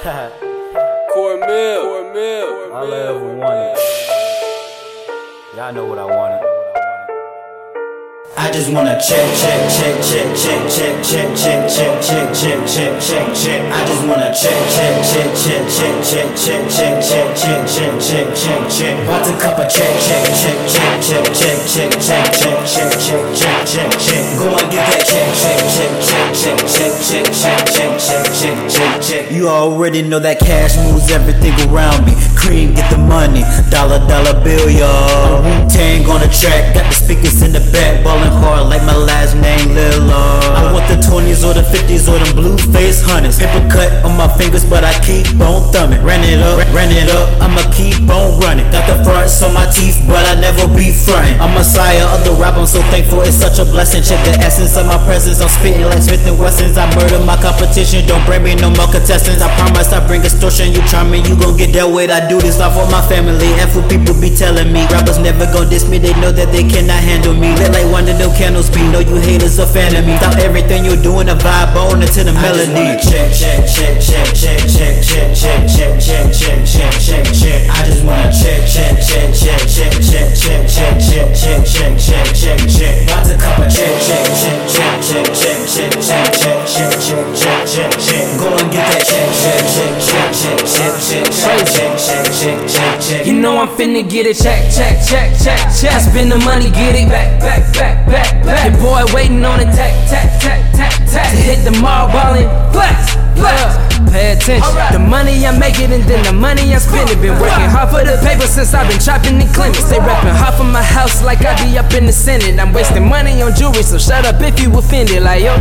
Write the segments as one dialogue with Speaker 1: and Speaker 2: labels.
Speaker 1: Cornmeal. Cornmeal.
Speaker 2: All I ever wanted. Y'all know what I wanted.
Speaker 3: I just wanna check, check, check, check, check, check, check, check, check, check, check, check, check, check. I just wanna check, check, check, check, check, check, check, check, check, check, check, check, check, check. About to cup a check, check, check, check, check, check, check, check, check, check, check, check, check, check. Go and get that check, check, check, check, check, check, check, check, check, check, check. You already know that cash moves everything around me. Cream, get the money, dollar dollar bill, y'all. Tang on the track, got the speakers in the back, ballin' or the 50s or them blue face hunters. Paper cut on my fingers, but I keep on thumbing. Ran it up, ran it up, I'ma keep on running. Got the fronts on my teeth, but I never be frontin'. I'm messiah of the rap, I'm so thankful, it's such a blessing. Check the essence of my presence, I'm spitting like Smith and Wessons. I murder my competition, don't bring me no more contestants. I promise I bring extortion, you try me, you gon' get dealt with. I do this life for my family, and for people be telling me. Rappers never gon' diss me, they know that they cannot handle me. Lit like one of them candles be, know you haters a fan of me. Stop everything you're doing, a vibe on into the melody. Check, check, check, check, check, check, check, check, check, check, check, check, check, check. I just wanna check, check, check, check, check, check, check, check, check, check, check, check, check, check. About to cup a check, check, check, check, check, check, check, check, check, check, check, check, check, check. Go and get that check, check, check, check, check, check, check, check, check, check, check, check, check.
Speaker 4: You know I'm finna get it check, check, check, check, check. I spend the money, get it back, back, back, back, back. Your boy waiting on it, tack, tack, tack, tack, Attention. The money I'm making and then the money I'm spending. Been working hard for the paper since I've been chopping in Clemens. They reppin' hard for my house like I be up in the Senate. I'm wasting money on jewelry, so shut up if you offended. Like yo,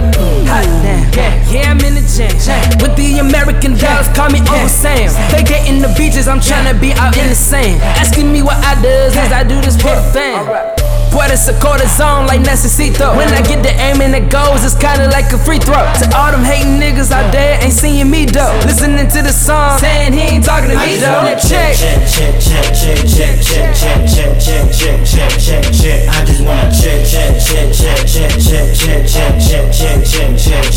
Speaker 4: hot damn. Yeah, yeah I'm in the jam. With the American dollars, call me Uncle Sam. They getting the beaches, I'm trying to be out in the sand. Asking me what I does, is I do this for the fam. Puedes a cortisone like Necesito. When I get the aim and it goes, it's kinda like a free throw. To all them hating niggas out there, ain't seeing me though. Listening to the song, saying he ain't talking to me though. Check.
Speaker 3: check, check, check, check, check, check, check, check, check, check, check, check, check. I just wanna check, check, check, check, check, check, check, check, check, check, check, check, check, check.